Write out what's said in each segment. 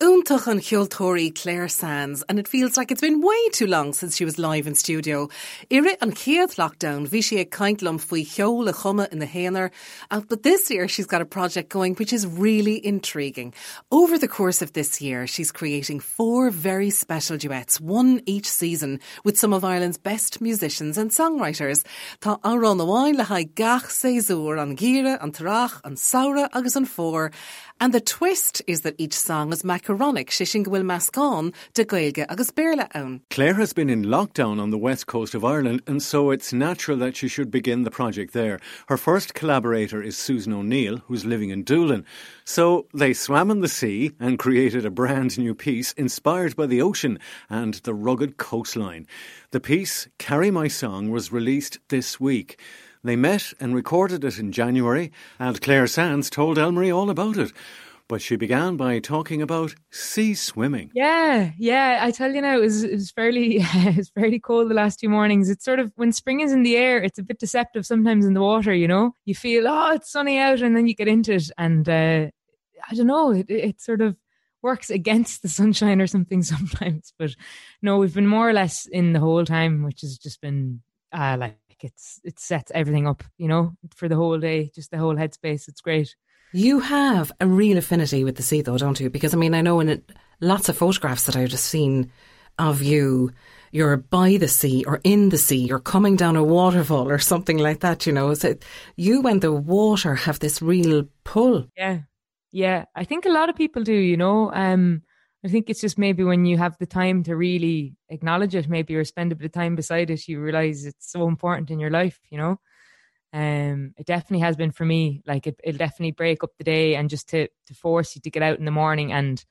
Úntach an Chioltóirí Clare Sands, and it feels like it's been way too long since she was live in studio. Ire an chéad lockdown, she a kaintlam faoi cheol a in the Hainer, uh, but this year she's got a project going which is really intriguing. Over the course of this year, she's creating four very special duets, one each season, with some of Ireland's best musicians and songwriters. Tá árán na le gach séúr an gíre, an trach, an saura agus an fór, and the twist is that each song is macaronic, shishing bhfuil mascán de gailge agus béle own. Clare has been in lockdown on the west coast of Ireland, and so it's natural that she should begin the project there. Her first collaborator is Susan O'Neill, who's living in Doolin. So they swam in the sea and created a brand new piece inspired by the ocean and the rugged coastline. The piece, Carry My Song, was released this week. They met and recorded it in January, and Clare Sands told Elmarie all about it. But she began by talking about sea swimming. Yeah, yeah. I tell you now, it was, it was fairly it was fairly cold the last two mornings. It's sort of when spring is in the air, it's a bit deceptive sometimes in the water. You know, you feel oh it's sunny out, and then you get into it, and uh, I don't know, it, it sort of works against the sunshine or something sometimes. But no, we've been more or less in the whole time, which has just been uh, like it's it sets everything up, you know, for the whole day, just the whole headspace. It's great. You have a real affinity with the sea, though, don't you? Because I mean, I know in it, lots of photographs that I've just seen of you, you're by the sea or in the sea, you're coming down a waterfall or something like that. You know, so you and the water have this real pull. Yeah, yeah. I think a lot of people do. You know, um, I think it's just maybe when you have the time to really acknowledge it, maybe or spend a bit of time beside it, you realize it's so important in your life, you know. Um, it definitely has been for me. Like it, it'll definitely break up the day and just to to force you to get out in the morning. And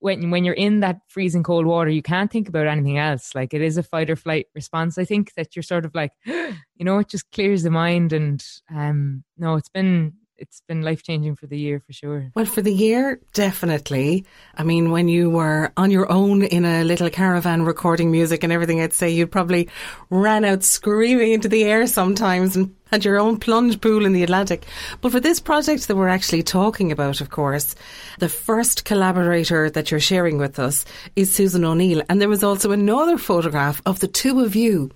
when when you're in that freezing cold water, you can't think about anything else. Like it is a fight or flight response. I think that you're sort of like, you know, it just clears the mind. And um, no, it's been it's been life changing for the year for sure. Well, for the year, definitely. I mean, when you were on your own in a little caravan recording music and everything, I'd say you'd probably ran out screaming into the air sometimes and had your own plunge pool in the Atlantic. But for this project that we're actually talking about, of course, the first collaborator that you're sharing with us is Susan O'Neill. And there was also another photograph of the two of you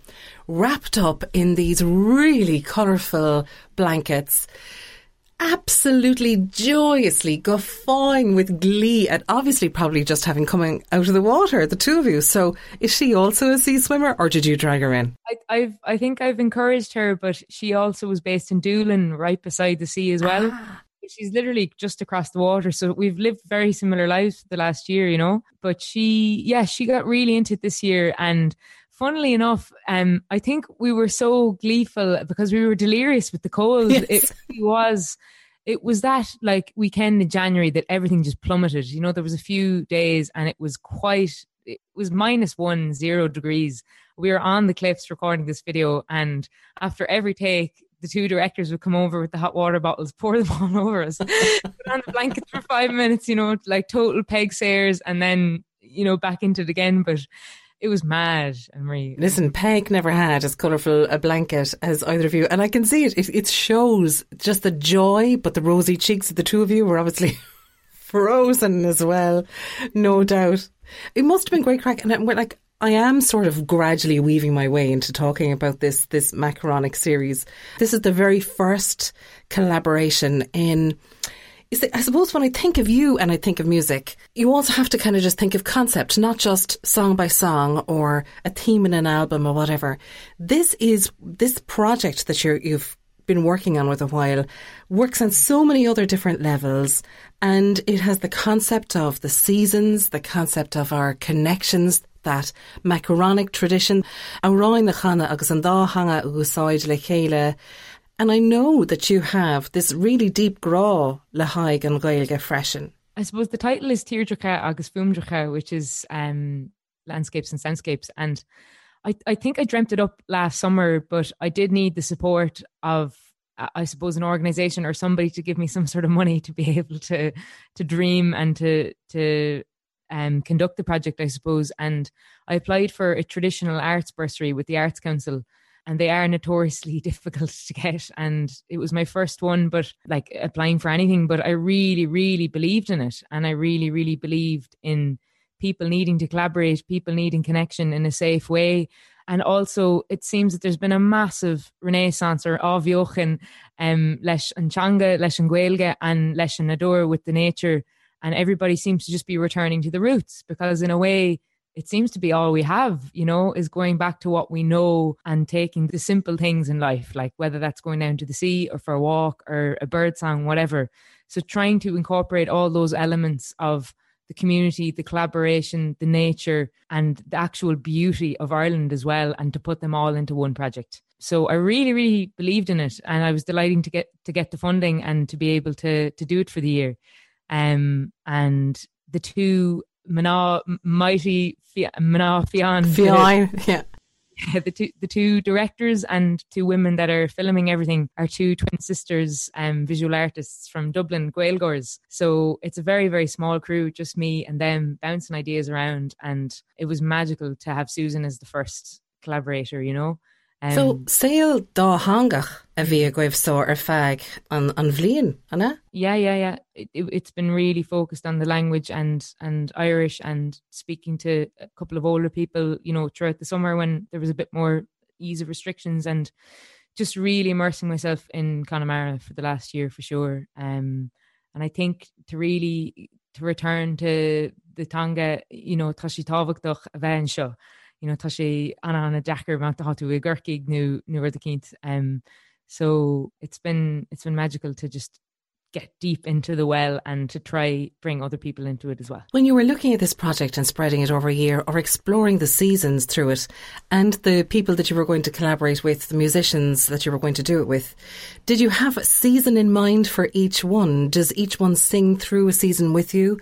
wrapped up in these really colourful blankets absolutely joyously guffawing with glee at obviously probably just having coming out of the water, the two of you. So is she also a sea swimmer or did you drag her in? I, have I think I've encouraged her, but she also was based in Doolin, right beside the sea as well. Ah. She's literally just across the water. So we've lived very similar lives the last year, you know. But she yeah, she got really into it this year and funnily enough, um, I think we were so gleeful because we were delirious with the cold. Yes. It, was it was that like weekend in January that everything just plummeted. You know, there was a few days and it was quite it was minus one zero degrees. We were on the cliffs recording this video, and after every take, the two directors would come over with the hot water bottles, pour them all over us, put on the blankets for five minutes, you know, like total Peig Sayers, and then you know back into it again. But it was mad, Elmarie. Listen, Peig never had as colourful a blanket as either of you, and I can see it. It, it shows just the joy, but the rosy cheeks of the two of you were obviously frozen as well, no doubt. It must have been great crack, and we're like. I am sort of gradually weaving my way into talking about this this macaronic series. This is the very first collaboration in I suppose when I think of you and I think of music, you also have to kind of just think of concept, not just song by song or a theme in an album or whatever. This is this project that you you've been working on with a while works on so many other different levels and it has the concept of the seasons, the concept of our connections, that macaronic tradition, a roin na chana agus an dáhanga úsáid le chéile and I know that you have this really deep gra le haig an gailge freshen. I suppose the title is Tírdhreacha agus Fuaimdhreacha, which is um, landscapes and soundscapes. And I, I think I dreamt it up last summer, but I did need the support of I suppose an organization or somebody to give me some sort of money to be able to to dream and to to um, conduct the project, I suppose. And I applied for a traditional arts bursary with the Arts Council, and they are notoriously difficult to get. And it was my first one, but like applying for anything, but I really, really believed in it. And I really, really believed in people needing to collaborate, people needing connection in a safe way. And also, it seems that there's been a massive renaissance or aviochen um, leis an changa, leis an gweilge, and leis an adore with the nature. And everybody seems to just be returning to the roots because, in a way, it seems to be all we have, you know, is going back to what we know and taking the simple things in life, like whether that's going down to the sea or for a walk or a bird song, whatever. So trying to incorporate all those elements of the community, the collaboration, the nature, and the actual beauty of Ireland as well, and to put them all into one project. So I really, really believed in it, and I was delighted to get to get the funding and to be able to to do it for the year. Um, and the two Mana Mighty Mana Fian. Fian, yeah. The two the two directors and two women that are filming everything are two twin sisters, um, visual artists from Dublin, Gaeilgeoirs. So it's a very very small crew, just me and them bouncing ideas around, and it was magical to have Susan as the first collaborator. You know, um, so saoil dá hangach a bhí a goibh só ar feig an, an bhblion, anna? Yeah, yeah, yeah. It, has been really focused on the language and and Irish and speaking to a couple of older people, you know, throughout the summer when there was a bit more ease of restrictions and just really immersing myself in Connemara for the last year for sure. Um, and I think to really to return to the tanga, you know, tá si you know tá sé an anna dechar man hatú i ggurciig nu nuair a cinint um so it's been it's been magical to just get deep into the well and to try bring other people into it as well. When you were looking at this project and spreading it over a year or exploring the seasons through it and the people that you were going to collaborate with, the musicians that you were going to do it with, did you have a season in mind for each one? Does each one sing through a season with you?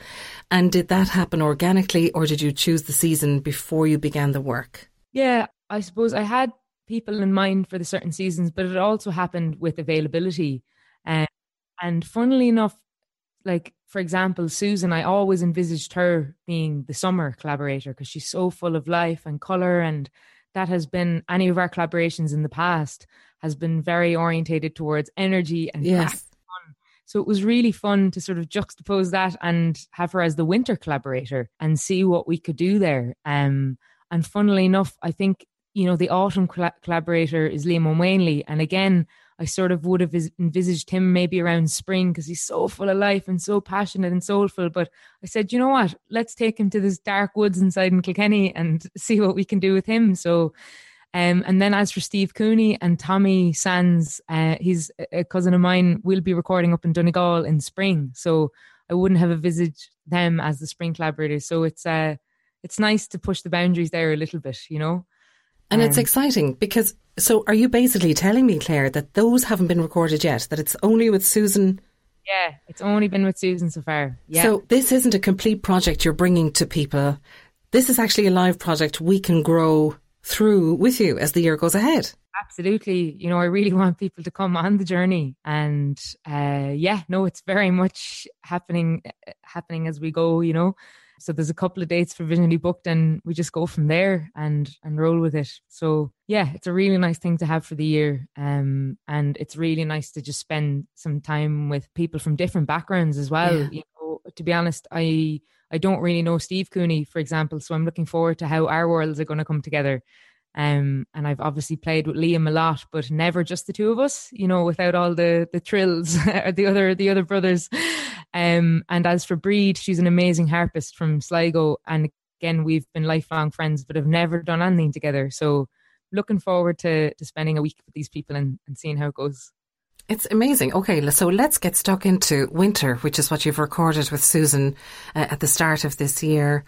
And did that happen organically or did you choose the season before you began the work? Yeah, I suppose I had people in mind for the certain seasons, but it also happened with availability. Um, and funnily enough, like for example, Susan, I always envisaged her being the summer collaborator because she's so full of life and color, and that has been any of our collaborations in the past has been very orientated towards energy and yes. So it was really fun to sort of juxtapose that and have her as the winter collaborator and see what we could do there. Um, and funnily enough, I think you know the autumn collaborator is Liam O'Wanley, and again, I sort of would have envisaged him maybe around spring because he's so full of life and so passionate and soulful. But I said, you know what? Let's take him to this dark woods inside in Kilkenny and see what we can do with him. So, um, and then as for Steve Cooney and Tommy Sands, uh, he's a cousin of mine. We'll be recording up in Donegal in spring, so I wouldn't have envisaged them as the spring collaborators. So it's uh, it's nice to push the boundaries there a little bit, you know. And um, it's exciting because so are you basically telling me, Clare, that those haven't been recorded yet? That it's only with Susan? Yeah, it's only been with Susan so far. Yeah. So this isn't a complete project you're bringing to people. This is actually a live project we can grow through with you as the year goes ahead. Absolutely. You know, I really want people to come on the journey and uh yeah, no, it's very much happening happening as we go, you know. So there's a couple of dates provisionally booked and we just go from there and and roll with it. So yeah, it's a really nice thing to have for the year. Um and it's really nice to just spend some time with people from different backgrounds as well. Yeah. You know, to be honest, I I don't really know Steve Cooney, for example, so I'm looking forward to how our worlds are going to come together. Um, and I've obviously played with Liam a lot, but never just the two of us, you know, without all the the trills or the other the other brothers. Um, and as for Breed, she's an amazing harpist from Sligo, and again, we've been lifelong friends, but have never done anything together. So, looking forward to to spending a week with these people and, and seeing how it goes. It's amazing. Okay, so let's get stuck into Winter, which is what you've recorded with Susan uh, at the start of this year.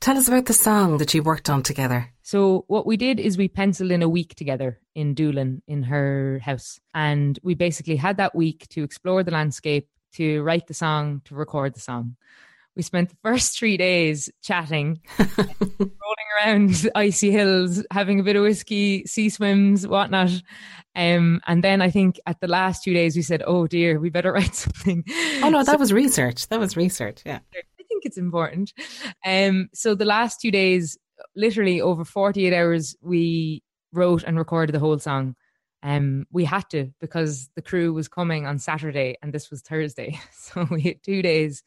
Tell us about the song that you worked on together. So what we did is we penciled in a week together in Doolin in her house. And we basically had that week to explore the landscape, to write the song, to record the song. We spent the first three days chatting, rolling around icy hills, having a bit of whiskey, sea swims, whatnot. Um, and then I think at the last two days we said, "Oh dear, we better write something." Oh no, that so, was research. That was research. Yeah think it's important. Um, so the last two days, literally over 48 hours, we wrote and recorded the whole song. Um, we had to because the crew was coming on Saturday and this was Thursday. So we had two days.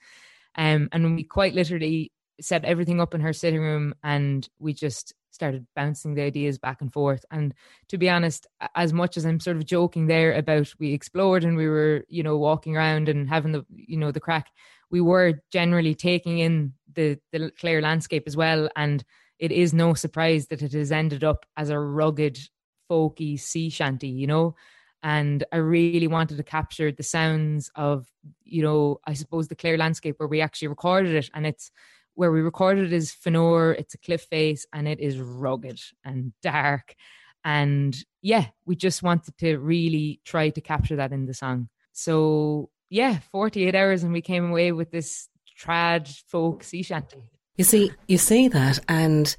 Um, and we quite literally set everything up in her sitting room and we just started bouncing the ideas back and forth. And to be honest, as much as I'm sort of joking there about we explored and we were, you know, walking around and having the, you know, the crack, we were generally taking in the the Clare landscape as well, and it is no surprise that it has ended up as a rugged, folky sea shanty, you know. And I really wanted to capture the sounds of, you know, I suppose the Clare landscape where we actually recorded it, and it's where we recorded is Fanore, it's a cliff face, and it is rugged and dark. And yeah, we just wanted to really try to capture that in the song. So yeah, 48 hours and we came away with this trad folk sea shanty. You see, you say that and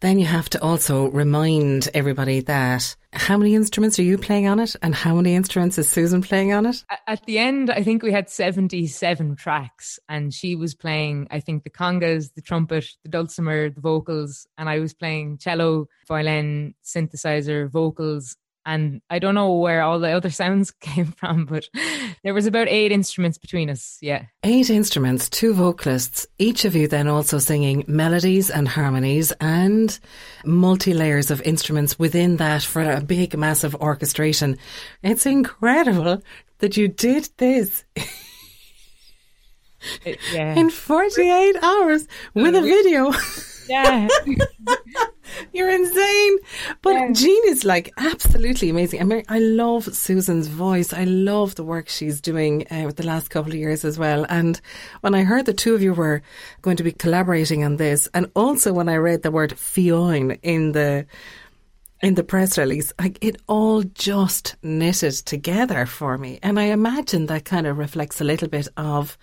then you have to also remind everybody that how many instruments are you playing on it and how many instruments is Susan playing on it? At the end, I think we had 77 tracks and she was playing, I think, the congas, the trumpet, the dulcimer, the vocals, and I was playing cello, violin, synthesizer, vocals, and I don't know where all the other sounds came from, but there was about eight instruments between us. Yeah. Eight instruments, two vocalists, each of you then also singing melodies and harmonies and multi layers of instruments within that for a big, massive orchestration. It's incredible that you did this. It, yeah. In 48 hours with a video. Yeah. You're insane. But yeah. Jean is like absolutely amazing. I mean, I love Susan's voice. I love the work she's doing uh, with the last couple of years as well. And when I heard the two of you were going to be collaborating on this, and also when I read the word Fioin in the in the press release, like it all just knitted together for me. And I imagine that kind of reflects a little bit of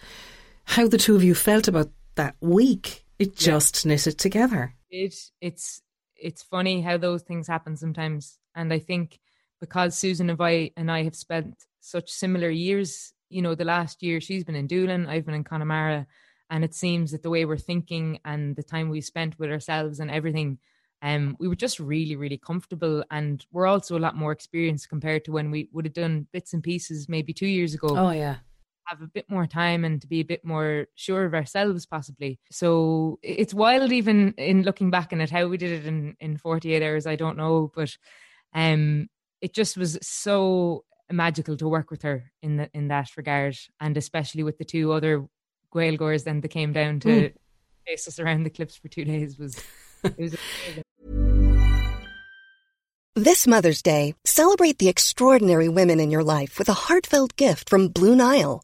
how the two of you felt about that week. It just yeah. knitted together. It it's it's funny how those things happen sometimes. And I think because Susan and I and I have spent such similar years, you know, the last year she's been in Doolin, I've been in Connemara, and it seems that the way we're thinking and the time we spent with ourselves and everything, um, we were just really, really comfortable, and we're also a lot more experienced compared to when we would have done bits and pieces maybe two years ago. Oh yeah, have a bit more time and to be a bit more sure of ourselves possibly so it's wild even in looking back on it how we did it in in 48 hours i don't know but um it just was so magical to work with her in that in that regard and especially with the two other Gaeilgeoirs then that came down to mm. chase us around the cliffs for two days was it was amazing. This Mother's Day, celebrate the extraordinary women in your life with a heartfelt gift from Blue Nile.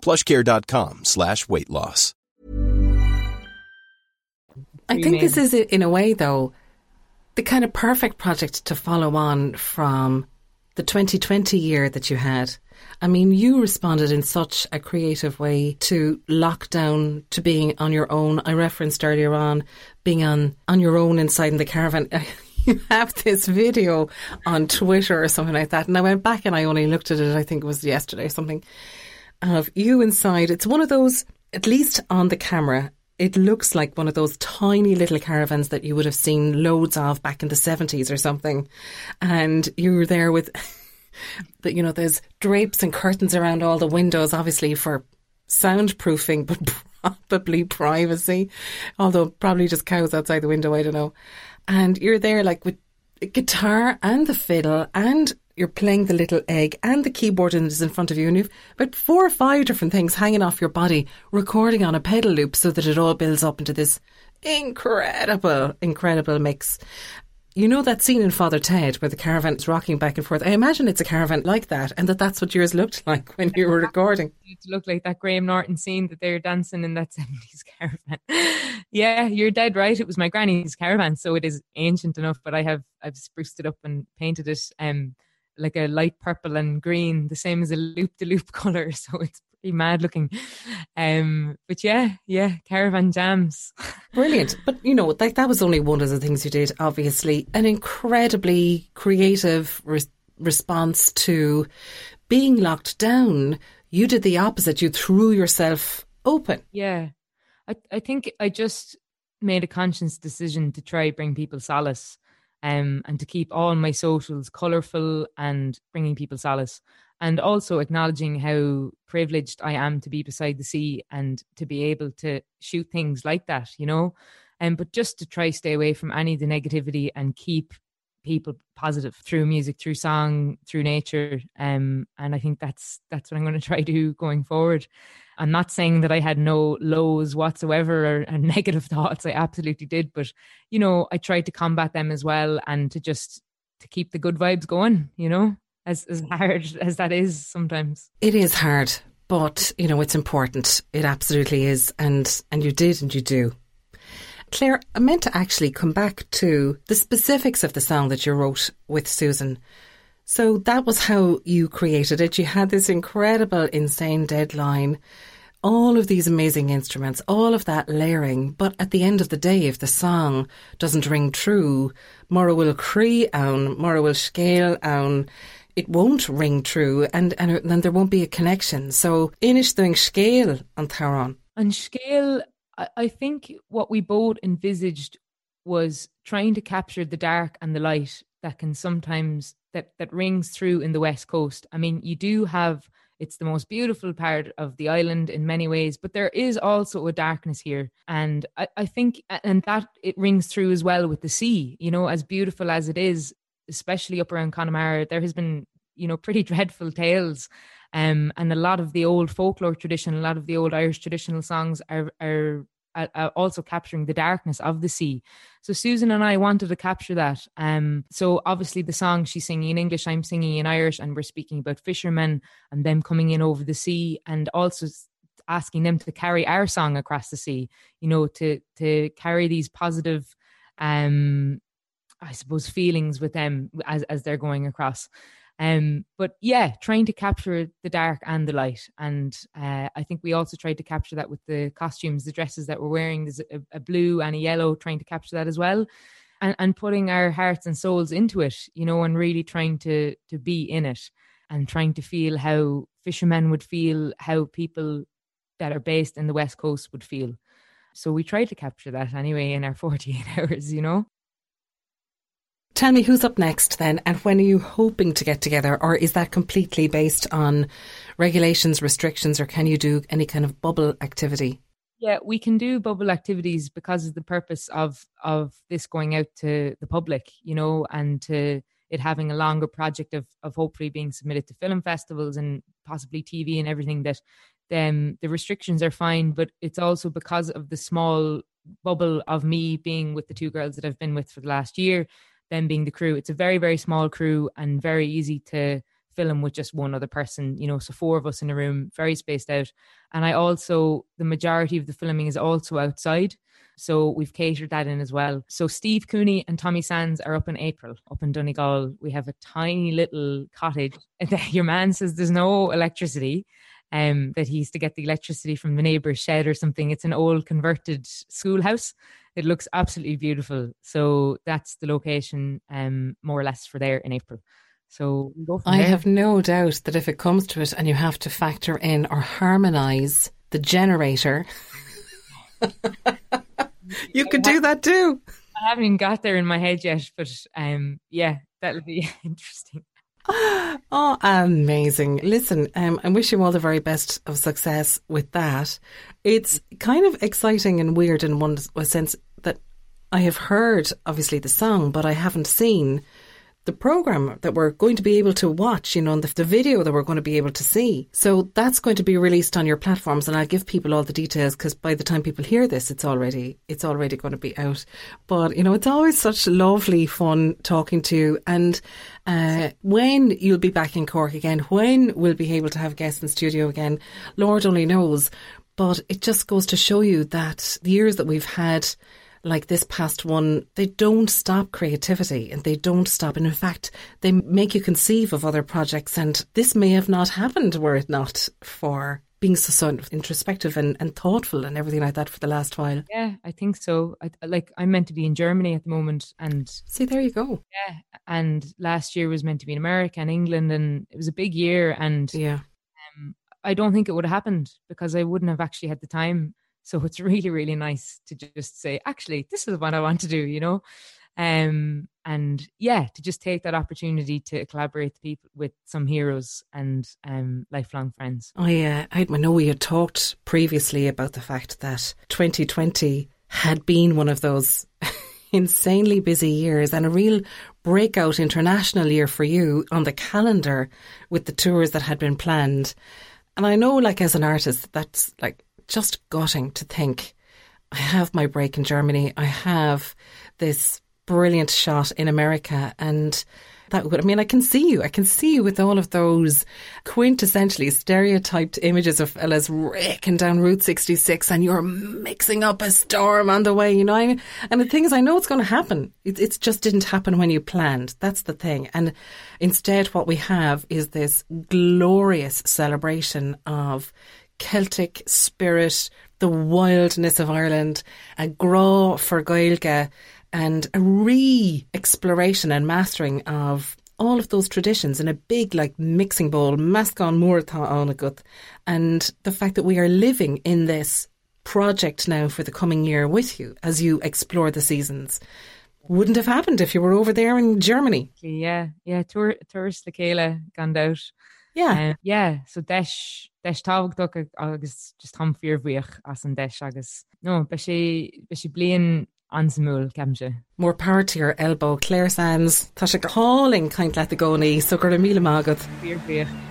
plushcare.com slash weight loss. I think this is, in a way, though, the kind of perfect project to follow on from the 2020 year that you had. I mean, you responded in such a creative way to lockdown, to being on your own. I referenced earlier on being on, on your own inside in the caravan. you have this video on Twitter or something like that. And I went back and I only looked at it, I think it was yesterday or something, of you inside. It's one of those, at least on the camera, it looks like one of those tiny little caravans that you would have seen loads of back in the 70s or something. And you were there with, but you know, there's drapes and curtains around all the windows, obviously for soundproofing, but probably privacy. Although probably just cows outside the window, I don't know. And you're there like with guitar and the fiddle and you're playing the little egg and the keyboard is in front of you and you've about four or five different things hanging off your body recording on a pedal loop so that it all builds up into this incredible incredible mix you know that scene in Father Ted where the caravan is rocking back and forth. I imagine it's a caravan like that, and that that's what yours looked like when you were recording. It looked like that Graham Norton scene that they're dancing in that seventies caravan. yeah, you're dead right. It was my granny's caravan, so it is ancient enough. But I have I've spruced it up and painted it. Um, like a light purple and green, the same as a loop de loop color. So it's pretty mad looking. Um, but yeah, yeah, caravan jams. Brilliant. But you know, like that was only one of the things you did. Obviously, an incredibly creative re- response to being locked down. You did the opposite. You threw yourself open. Yeah, I I think I just made a conscious decision to try bring people solace um, and to keep all my socials colourful and bringing people solace. And also acknowledging how privileged I am to be beside the sea and to be able to shoot things like that, you know. Um, but just to try stay away from any of the negativity and keep people positive through music, through song, through nature. Um, and I think that's that's what I'm going to try to do going forward. I'm not saying that I had no lows whatsoever or, negative thoughts. I absolutely did, but you know, I tried to combat them as well and to just to keep the good vibes going. You know, as as hard as that is sometimes. It is hard, but you know, it's important. It absolutely is, and and you did, and you do. Clare, I meant to actually come back to the specifics of the song that you wrote with Susan. So that was how you created it. You had this incredible, insane deadline, all of these amazing instruments, all of that layering. But at the end of the day, if the song doesn't ring true, Mora will cree own, Mora will scale own, it won't ring true and, and then there won't be a connection. So Inish doing scale on Taron. And scale I think what we both envisaged was trying to capture the dark and the light that can sometimes that that rings through in the west coast. I mean, you do have it's the most beautiful part of the island in many ways, but there is also a darkness here. And I, I think and that it rings through as well with the sea, you know, as beautiful as it is, especially up around Connemara, there has been, you know, pretty dreadful tales um, and a lot of the old folklore tradition, a lot of the old Irish traditional songs are, are also capturing the darkness of the sea. So Susan and I wanted to capture that. Um, so obviously the song she's singing in English, I'm singing in Irish, and we're speaking about fishermen and them coming in over the sea, and also asking them to carry our song across the sea. You know, to to carry these positive, um, I suppose, feelings with them as as they're going across. Um, but yeah, trying to capture the dark and the light, and uh, I think we also tried to capture that with the costumes, the dresses that we're wearing. There's a, a blue and a yellow, trying to capture that as well, and, and putting our hearts and souls into it, you know, and really trying to to be in it, and trying to feel how fishermen would feel, how people that are based in the west coast would feel. So we tried to capture that anyway in our 48 hours, you know. Tell me who's up next then, and when are you hoping to get together, or is that completely based on regulations, restrictions, or can you do any kind of bubble activity? Yeah, we can do bubble activities because of the purpose of of this going out to the public, you know, and to it having a longer project of of hopefully being submitted to film festivals and possibly TV and everything that then the restrictions are fine, but it's also because of the small bubble of me being with the two girls that I've been with for the last year, them being the crew. It's a very, very small crew and very easy to film with just one other person, you know, so four of us in a room, very spaced out. And I also, the majority of the filming is also outside. So we've catered that in as well. So Steve Cooney and Tommy Sands are up in April, up in Donegal. We have a tiny little cottage. Your man says there's no electricity um, that he used to get the electricity from the neighbour's shed or something. It's an old converted schoolhouse. It looks absolutely beautiful. So that's the location, um, more or less, for there in April. So we'll I there. have no doubt that if it comes to it and you have to factor in or harmonise the generator, you could do that too. I haven't even got there in my head yet, but um, yeah, that'll be interesting. Oh, amazing. Listen, um, I wish you all the very best of success with that. It's kind of exciting and weird in one sense that I have heard, obviously, the song, but I haven't seen the program that we're going to be able to watch, you know, the, the video that we're going to be able to see. So that's going to be released on your platforms, and I'll give people all the details because by the time people hear this, it's already it's already going to be out. But you know, it's always such lovely fun talking to you. And uh, when you'll be back in Cork again, when we'll be able to have guests in studio again, Lord only knows. But it just goes to show you that the years that we've had like this past one, they don't stop creativity and they don't stop. And in fact, they make you conceive of other projects. And this may have not happened were it not for being so sort of introspective and, and thoughtful and everything like that for the last while. Yeah, I think so. I, like I'm meant to be in Germany at the moment, and see, there you go. Yeah, and last year was meant to be in America and England, and it was a big year. And yeah, um, I don't think it would have happened because I wouldn't have actually had the time so it's really, really nice to just say, actually, this is what I want to do, you know? Um, and yeah, to just take that opportunity to collaborate people with some heroes and um, lifelong friends. I, uh, I know we had talked previously about the fact that 2020 had been one of those insanely busy years and a real breakout international year for you on the calendar with the tours that had been planned. And I know, like, as an artist, that's like just gutting to think I have my break in Germany. I have this brilliant shot in America and that would, I mean, I can see you. I can see you with all of those quintessentially stereotyped images of fellas raking down Route 66 and you're mixing up a storm on the way, you know. and the thing is, I know it's going to happen. It, it just didn't happen when you planned. That's the thing. And instead, what we have is this glorious celebration of Celtic spirit, the wildness of Ireland, a gra for Gaeilge, and a re-exploration and mastering of all of those traditions in a big like mixing bowl, mascon muirtha onagut, and the fact that we are living in this project now for the coming year with you as you explore the seasons wouldn't have happened if you were over there in Germany. Yeah, yeah, tour, tourist Lekela gone out. Yeah. Uh, yeah, so deis deis táhachtach agus just tam fearhuioch as an deis agus. No, be sé be sé blian ansamúil ceimse. More power to your elbow, Claire Sands. Tá se go háling kaint le a gcónaí, so gur a míle mágad. Fearhuioch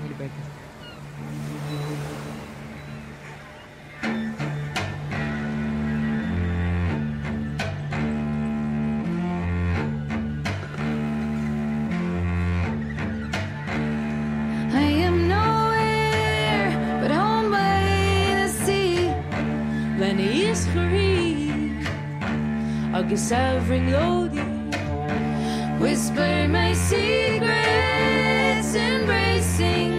mí agus every loading whisper my secrets embracing